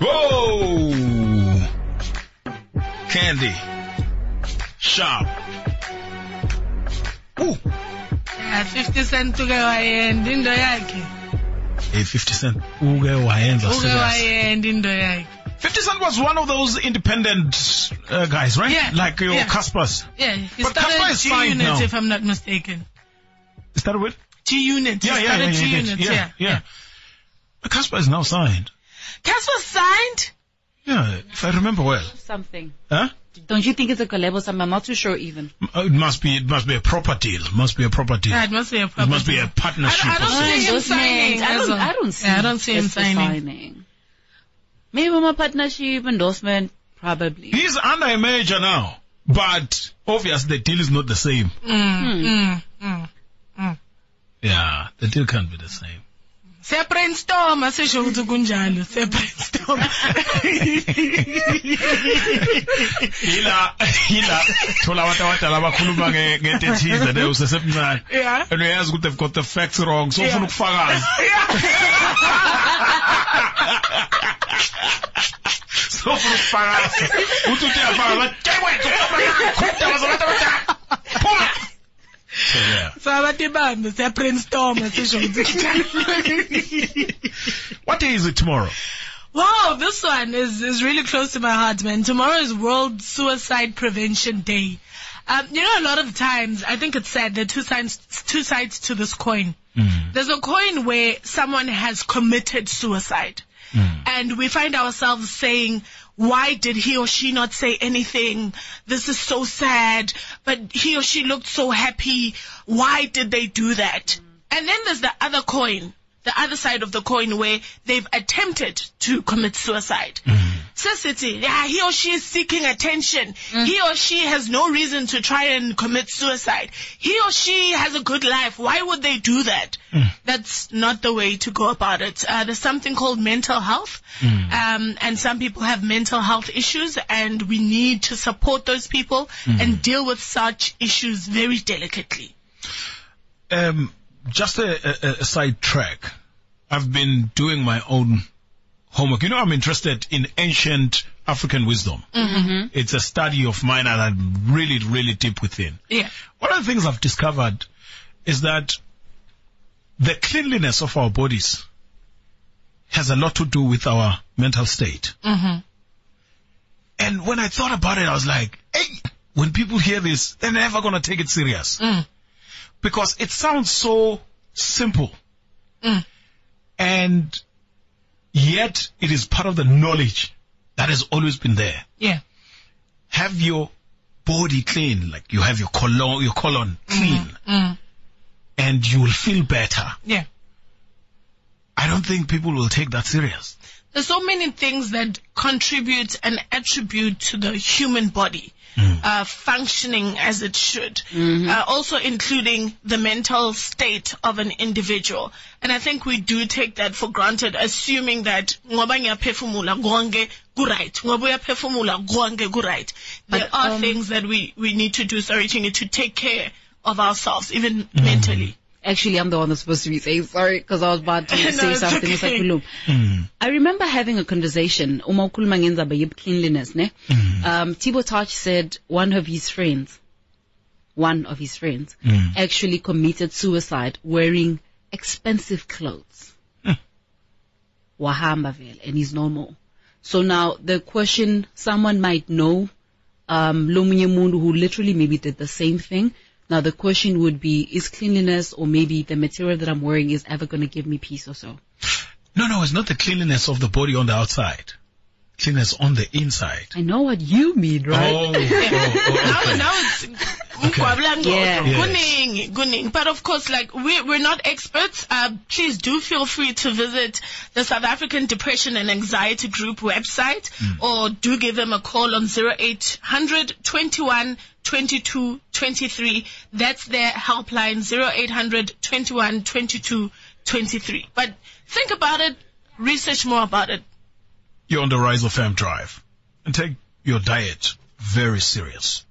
Whoa! Candy. Shop. Ooh. Ah, 50 cent uke wayenda into yakhe Hey, 50 Cent. Uke wayenza uke wayenda into yakhe 50 Cent was one of those independent uh, guys, right? Yeah, Like your yeah. Casspers. yeah he But Cassper is G signed Unit now. if I'm not mistaken Is that with? G Unit Yeah, yeah, yeah, started yeah, yeah, yeah, yeah yeah. Cassper is now signed. Cass was signed Yeah, if I remember well. Something. Huh? Don't you think it's a collab or something? I'm not too sure even. Uh, It must be, it must be a proper deal. Must be a proper deal. yeah, it must be a It must be a partnership. I, I don't something. see him signing I don't. I don't see. yeah, I don't see him signing signing. Maybe my partnership endorsement, probably. He's under a major now, but obviously the deal is not the same. mm, mm, mm. Yeah, the deal can't be the same. Siyabrainstorm asisho ukuthi kunjalo siyabrainstorm Hila, hila, thola abantu abadala abakhuluma nge- ngento ethize ne usesemncane. Yeah. And uyazi ukuthi they've got the facts wrong, so Yeah. ufuna ukufakaza. So ufuna ukufakaza. Uthi uthi uyafakaza, bathi, "Ke wethu, khuthaza abantu abadala." Phuma. So yeah. so abantu ibambe siyabrainstorm asisho ukuthi kunjalo What day is it tomorrow? Wow, this one is, is really close to my heart, man. Tomorrow is World Suicide Prevention Day. Um, you know, a lot of times, I think it's sad, there are two sides, two sides to this coin. There's a coin where someone has committed suicide. And we find ourselves saying, why did he or she not say anything? This is so sad. But he or she looked so happy. Why did they do that? And then there's the other coin, the other side of the coin where they've attempted to commit suicide. Mm. City, yeah, he or she is seeking attention. He or she has no reason to try and commit suicide. He or she has a good life. Why would they do that? That's not the way to go about it. Uh, there's something called mental health, um, and some people have mental health issues, and we need to support those people and deal with such issues very delicately. Um, just a, a, a side track. I've been doing my own homework. You know, I'm interested in ancient African wisdom. Mm-hmm. It's a study of mine and I'm really, really deep within. Yeah. One of the things I've discovered is that the cleanliness of our bodies has a lot to do with our mental state. Mm-hmm. And when I thought about it, I was like, hey, when people hear this, they're never going to take it serious. Mm. Because it sounds so simple. Mm. And yet it is part of the knowledge that has always been there. Yeah. Have your body clean, like you have your colon, your colon mm-hmm. clean, mm. and you will feel better. Yeah. I don't think people will take that serious. There's so many things that contribute and attribute to the human body uh, functioning as it should. Uh, also including the mental state of an individual. And I think we do take that for granted, assuming that ngoba ngiyaphefumula konke ku-right. Ngoba uyaphefumula konke ku-right. There But, are um, things that we, we need to do, sorry, Chingy, to take care of ourselves, even mentally. Actually, I'm the one that's supposed to be saying sorry because I was about to No, say it's something. okay. usakhuluma. I remember having a conversation. Uma ye cleanliness, ne? Um, Thibaut Touch said one of his friends, one of his friends, actually committed suicide wearing expensive clothes. Wahamba vele, and he's normal. So now the question, someone might know, um, lomunye mundu who literally maybe did the same thing. Now the question would be, is cleanliness or maybe the material that I'm wearing is ever going to give me peace or so? No, no, it's not the cleanliness of the body on the outside. Cleanliness on the inside. I know what you mean, right? Oh, oh, oh, okay. now, now it's Mgwabla Yeah. Yes. Kuning, kuning. But of course, like we we're not experts. Uh, please do feel free to visit the South African Depression and Anxiety Group website, or do give them a call on 0800 21 22 23. That's their helpline 0800 21 22 23. But think about it, research more about it. You're on the Rise of Fam Drive. And take your diet very serious.